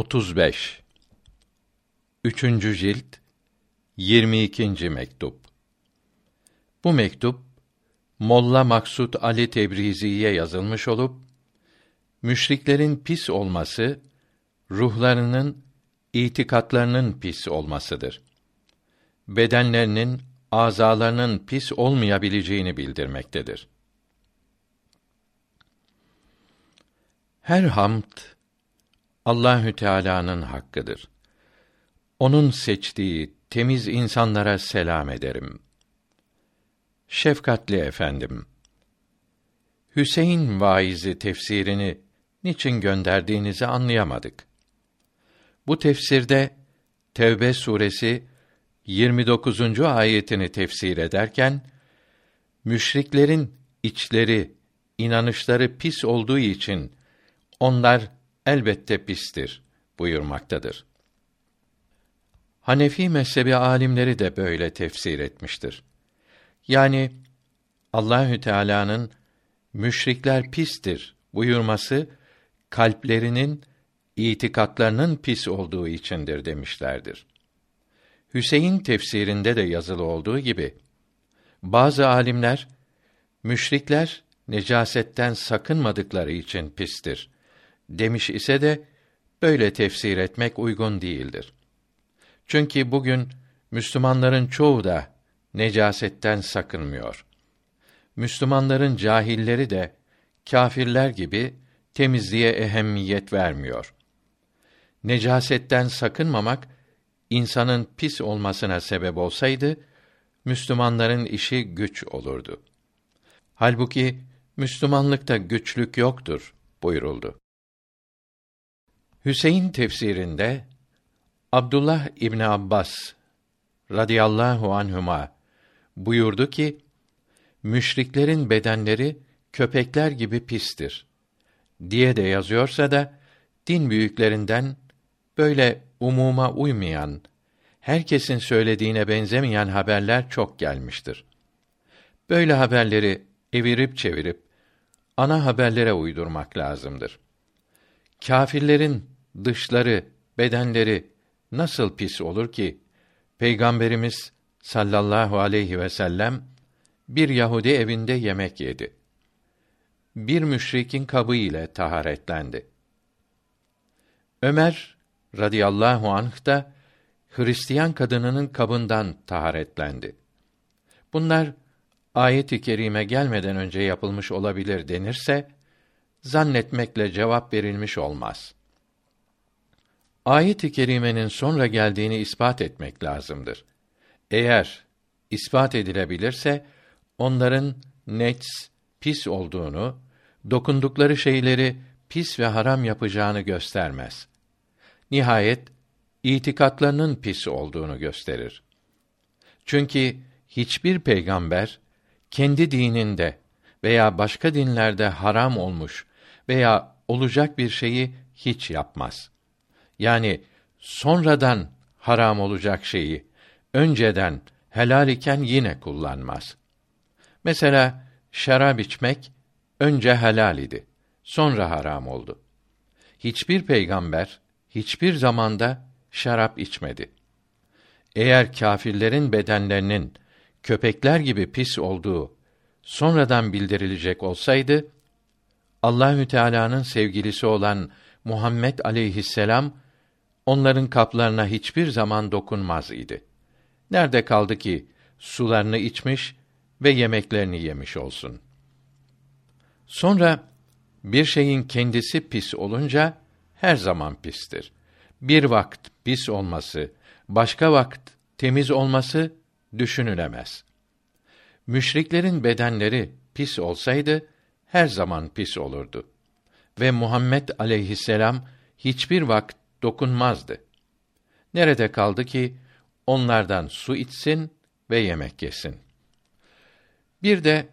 35 Üçüncü cilt 22. mektup Bu mektup Molla Maksut Ali Tebrizi'ye yazılmış olup müşriklerin pis olması ruhlarının itikatlarının pis olmasıdır. Bedenlerinin azalarının pis olmayabileceğini bildirmektedir. Her hamd Allahü Teala'nın hakkıdır. Onun seçtiği temiz insanlara selam ederim. Şefkatli efendim. Hüseyin vaizi tefsirini niçin gönderdiğinizi anlayamadık. Bu tefsirde Tevbe suresi 29. ayetini tefsir ederken müşriklerin içleri, inanışları pis olduğu için onlar elbette pistir buyurmaktadır. Hanefi mezhebi alimleri de böyle tefsir etmiştir. Yani Allahü Teala'nın müşrikler pistir buyurması kalplerinin itikatlarının pis olduğu içindir demişlerdir. Hüseyin tefsirinde de yazılı olduğu gibi bazı alimler müşrikler necasetten sakınmadıkları için pistir demiş ise de böyle tefsir etmek uygun değildir. Çünkü bugün Müslümanların çoğu da necasetten sakınmıyor. Müslümanların cahilleri de kâfirler gibi temizliğe ehemmiyet vermiyor. Necasetten sakınmamak insanın pis olmasına sebep olsaydı Müslümanların işi güç olurdu. Halbuki Müslümanlıkta güçlük yoktur buyuruldu. Hüseyin tefsirinde Abdullah İbni Abbas radıyallahu anhuma buyurdu ki müşriklerin bedenleri köpekler gibi pistir diye de yazıyorsa da din büyüklerinden böyle umuma uymayan herkesin söylediğine benzemeyen haberler çok gelmiştir. Böyle haberleri evirip çevirip ana haberlere uydurmak lazımdır. Kâfirlerin dışları, bedenleri nasıl pis olur ki Peygamberimiz sallallahu aleyhi ve sellem bir Yahudi evinde yemek yedi. Bir müşrikin kabı ile taharetlendi. Ömer radıyallahu anh da Hristiyan kadınının kabından taharetlendi. Bunlar ayet-i kerime gelmeden önce yapılmış olabilir denirse zannetmekle cevap verilmiş olmaz. Ayet-i kerimenin sonra geldiğini ispat etmek lazımdır. Eğer ispat edilebilirse onların nets pis olduğunu, dokundukları şeyleri pis ve haram yapacağını göstermez. Nihayet itikatlarının pis olduğunu gösterir. Çünkü hiçbir peygamber kendi dininde veya başka dinlerde haram olmuş veya olacak bir şeyi hiç yapmaz. Yani sonradan haram olacak şeyi önceden helal iken yine kullanmaz. Mesela şarap içmek önce helal idi, sonra haram oldu. Hiçbir peygamber hiçbir zamanda şarap içmedi. Eğer kâfirlerin bedenlerinin köpekler gibi pis olduğu sonradan bildirilecek olsaydı Allahü Teala'nın sevgilisi olan Muhammed aleyhisselam onların kaplarına hiçbir zaman dokunmaz idi. Nerede kaldı ki sularını içmiş ve yemeklerini yemiş olsun. Sonra bir şeyin kendisi pis olunca her zaman pistir. Bir vakt pis olması, başka vakt temiz olması düşünülemez. Müşriklerin bedenleri pis olsaydı her zaman pis olurdu. Ve Muhammed aleyhisselam hiçbir vakt dokunmazdı. Nerede kaldı ki onlardan su içsin ve yemek yesin. Bir de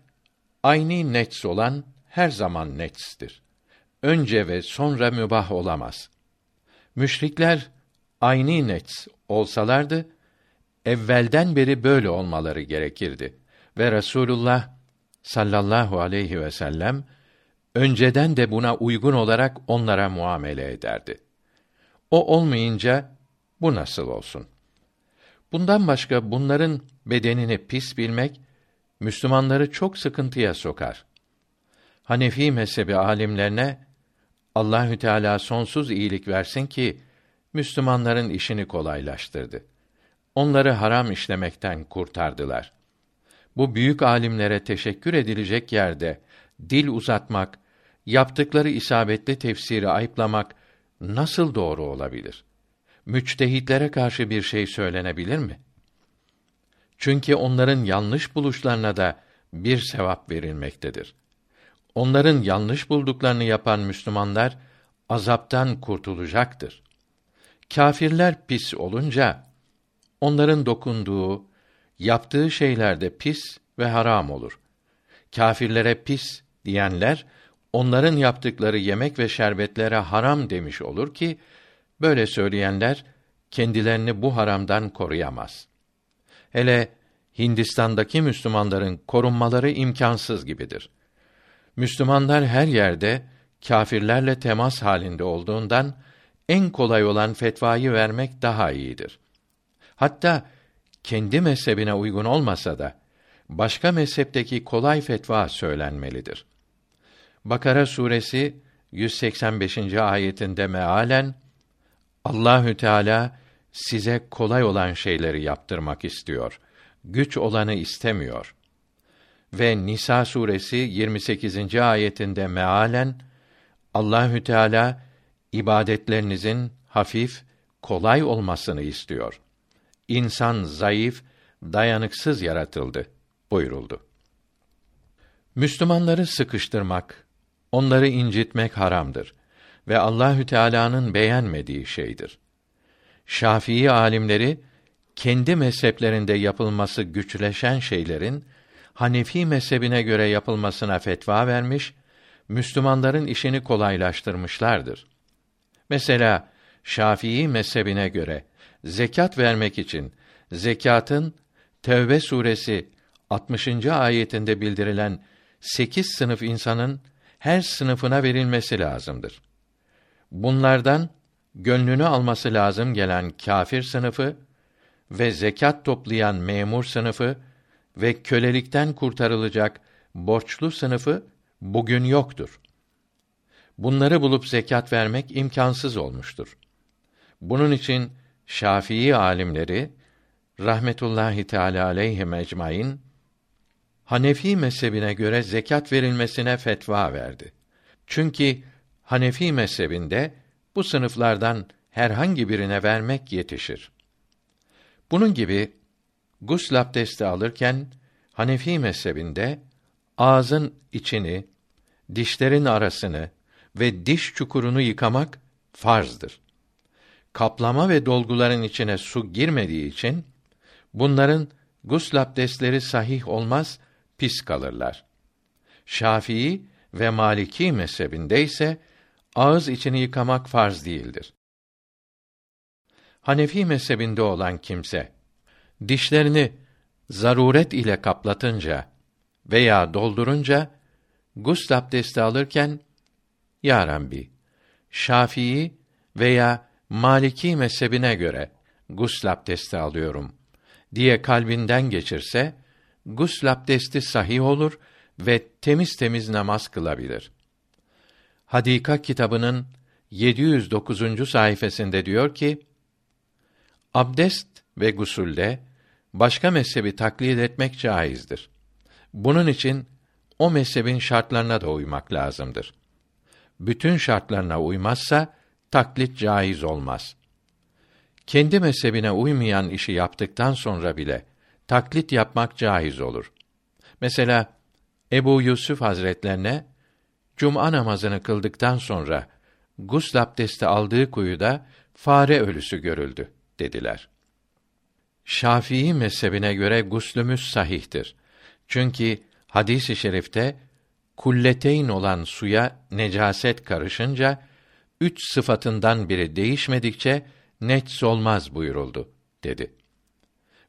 aynı nets olan her zaman netstir. Önce ve sonra mübah olamaz. Müşrikler aynı nets olsalardı evvelden beri böyle olmaları gerekirdi ve Resulullah sallallahu aleyhi ve sellem önceden de buna uygun olarak onlara muamele ederdi. O olmayınca bu nasıl olsun? Bundan başka bunların bedenini pis bilmek Müslümanları çok sıkıntıya sokar. Hanefi mezhebi alimlerine Allahü Teala sonsuz iyilik versin ki Müslümanların işini kolaylaştırdı. Onları haram işlemekten kurtardılar. Bu büyük alimlere teşekkür edilecek yerde dil uzatmak, yaptıkları isabetli tefsiri ayıplamak nasıl doğru olabilir? Müçtehitlere karşı bir şey söylenebilir mi? Çünkü onların yanlış buluşlarına da bir sevap verilmektedir. Onların yanlış bulduklarını yapan Müslümanlar azaptan kurtulacaktır. Kâfirler pis olunca onların dokunduğu, yaptığı şeylerde pis ve haram olur. Kâfirlere pis diyenler onların yaptıkları yemek ve şerbetlere haram demiş olur ki böyle söyleyenler kendilerini bu haramdan koruyamaz. Hele Hindistan'daki Müslümanların korunmaları imkansız gibidir. Müslümanlar her yerde kâfirlerle temas halinde olduğundan en kolay olan fetvayı vermek daha iyidir. Hatta kendi mezhebine uygun olmasa da başka mezhepteki kolay fetva söylenmelidir. Bakara suresi 185. ayetinde mealen Allahü Teala size kolay olan şeyleri yaptırmak istiyor. Güç olanı istemiyor. Ve Nisa suresi 28. ayetinde mealen Allahü Teala ibadetlerinizin hafif, kolay olmasını istiyor. İnsan zayıf, dayanıksız yaratıldı buyuruldu. Müslümanları sıkıştırmak, onları incitmek haramdır ve Allahü Teala'nın beğenmediği şeydir. Şafii alimleri kendi mezheplerinde yapılması güçleşen şeylerin Hanefi mezhebine göre yapılmasına fetva vermiş, Müslümanların işini kolaylaştırmışlardır. Mesela Şafii mezhebine göre zekat vermek için zekatın Tevbe suresi 60. ayetinde bildirilen sekiz sınıf insanın her sınıfına verilmesi lazımdır. Bunlardan gönlünü alması lazım gelen kâfir sınıfı ve zekat toplayan memur sınıfı ve kölelikten kurtarılacak borçlu sınıfı bugün yoktur. Bunları bulup zekat vermek imkansız olmuştur. Bunun için Şafii alimleri rahmetullahi teala aleyhi ecmaîn Hanefi mezhebine göre zekat verilmesine fetva verdi. Çünkü Hanefi mezhebinde bu sınıflardan herhangi birine vermek yetişir. Bunun gibi gusl abdesti alırken Hanefi mezhebinde ağzın içini, dişlerin arasını ve diş çukurunu yıkamak farzdır. Kaplama ve dolguların içine su girmediği için bunların gusl abdestleri sahih olmaz, pis kalırlar. Şafii ve Maliki mezhebinde ise ağız içini yıkamak farz değildir. Hanefi mezhebinde olan kimse dişlerini zaruret ile kaplatınca veya doldurunca gusl abdesti alırken ya Rabbi Şafii veya Maliki mezhebine göre gusl abdesti alıyorum diye kalbinden geçirse gusl abdesti sahih olur ve temiz temiz namaz kılabilir. Hadika kitabının 709. sayfasında diyor ki: Abdest ve gusulde başka mezhebi taklit etmek caizdir. Bunun için o mezhebin şartlarına da uymak lazımdır. Bütün şartlarına uymazsa taklit caiz olmaz. Kendi mezhebine uymayan işi yaptıktan sonra bile taklit yapmak caiz olur. Mesela Ebu Yusuf Hazretlerine cuma namazını kıldıktan sonra gusl abdesti aldığı kuyuda fare ölüsü görüldü dediler. Şafii mezhebine göre guslümüz sahihtir. Çünkü hadis-i şerifte kulleteyn olan suya necaset karışınca üç sıfatından biri değişmedikçe nets olmaz buyuruldu dedi.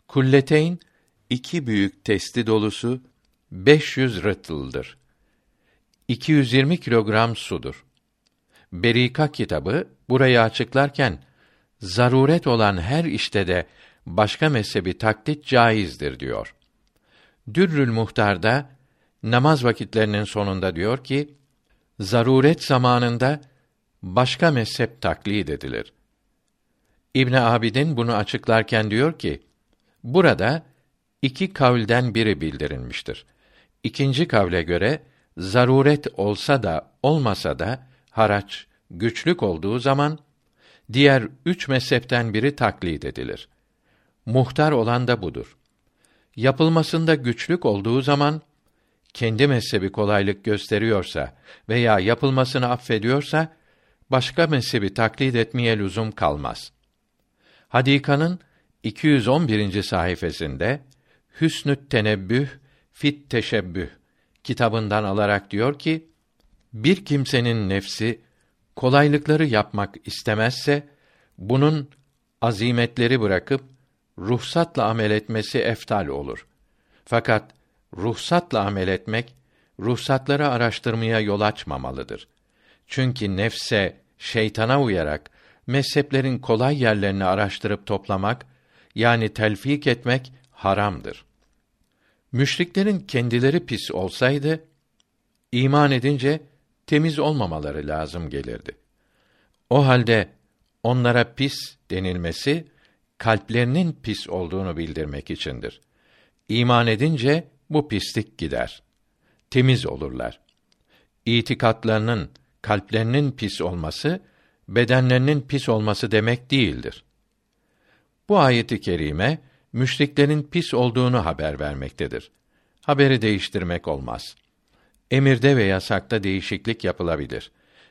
Kulleteyn iki büyük testi dolusu 500 rıtıldır. 220 kilogram sudur. Berika kitabı burayı açıklarken zaruret olan her işte de başka mezhebi taklit caizdir diyor. Dürrül Muhtar'da namaz vakitlerinin sonunda diyor ki, zaruret zamanında başka mezhep taklid edilir. İbn Abidin bunu açıklarken diyor ki, burada iki kavlden biri bildirilmiştir. İkinci kavle göre zaruret olsa da olmasa da haraç güçlük olduğu zaman diğer üç mezhepten biri taklid edilir. Muhtar olan da budur. Yapılmasında güçlük olduğu zaman kendi mezhebi kolaylık gösteriyorsa veya yapılmasını affediyorsa başka mezhebi taklit etmeye lüzum kalmaz. Hadika'nın 211. sayfasında Hüsnü Tenebbüh fit teşebbüh kitabından alarak diyor ki bir kimsenin nefsi kolaylıkları yapmak istemezse bunun azimetleri bırakıp ruhsatla amel etmesi eftal olur. Fakat ruhsatla amel etmek ruhsatları araştırmaya yol açmamalıdır. Çünkü nefse, şeytana uyarak mezheplerin kolay yerlerini araştırıp toplamak yani telfik etmek haramdır. Müşriklerin kendileri pis olsaydı iman edince temiz olmamaları lazım gelirdi. O halde onlara pis denilmesi kalplerinin pis olduğunu bildirmek içindir. İman edince bu pislik gider. Temiz olurlar. İtikatlarının, kalplerinin pis olması bedenlerinin pis olması demek değildir. Bu ayeti kerime müşriklerin pis olduğunu haber vermektedir. Haberi değiştirmek olmaz. Emirde ve yasakta değişiklik yapılabilir.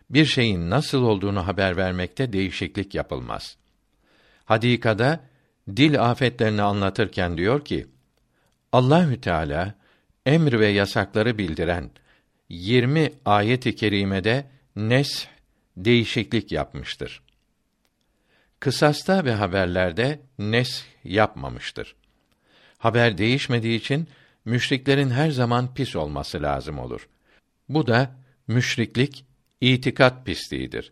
Bir şeyin nasıl olduğunu haber vermekte değişiklik yapılmaz. Hadikada dil afetlerini anlatırken diyor ki: Allahü Teala emr ve yasakları bildiren 20 ayet-i kerimede nes değişiklik yapmıştır. Kısasta ve haberlerde nes yapmamıştır. Haber değişmediği için müşriklerin her zaman pis olması lazım olur. Bu da müşriklik itikat pisliğidir.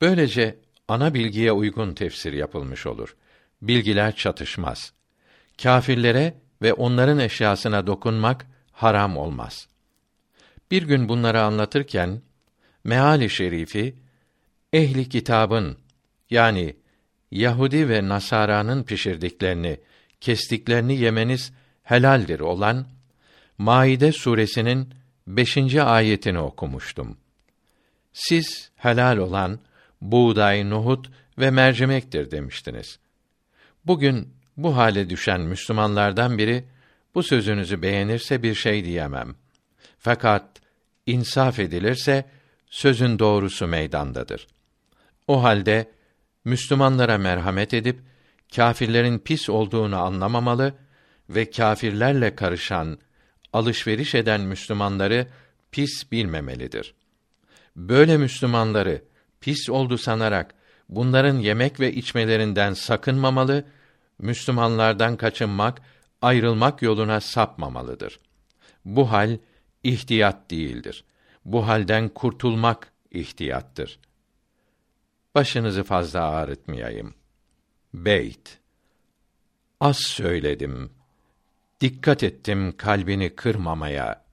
Böylece ana bilgiye uygun tefsir yapılmış olur. Bilgiler çatışmaz. Kâfirlere ve onların eşyasına dokunmak haram olmaz. Bir gün bunları anlatırken meali şerifi ehli kitabın yani Yahudi ve Nasara'nın pişirdiklerini, kestiklerini yemeniz helaldir olan Maide suresinin beşinci ayetini okumuştum. Siz helal olan buğday, nohut ve mercimektir demiştiniz. Bugün bu hale düşen Müslümanlardan biri bu sözünüzü beğenirse bir şey diyemem. Fakat insaf edilirse sözün doğrusu meydandadır. O halde Müslümanlara merhamet edip kâfirlerin pis olduğunu anlamamalı ve kâfirlerle karışan, alışveriş eden Müslümanları pis bilmemelidir. Böyle Müslümanları pis oldu sanarak bunların yemek ve içmelerinden sakınmamalı, Müslümanlardan kaçınmak, ayrılmak yoluna sapmamalıdır. Bu hal ihtiyat değildir. Bu halden kurtulmak ihtiyattır. Başınızı fazla ağrıtmayayım. Beyt Az söyledim. Dikkat ettim kalbini kırmamaya.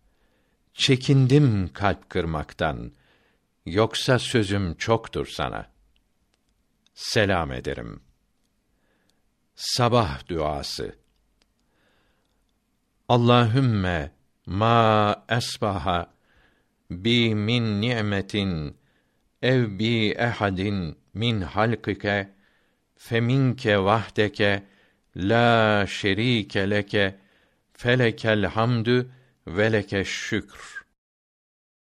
Çekindim kalp kırmaktan. Yoksa sözüm çoktur sana. Selam ederim. Sabah duası. Allahümme ma esbaha bi min ni'metin ev bi ehadin min halkike feminke vahdeke la şerike leke felekel hamdü ve leke şükr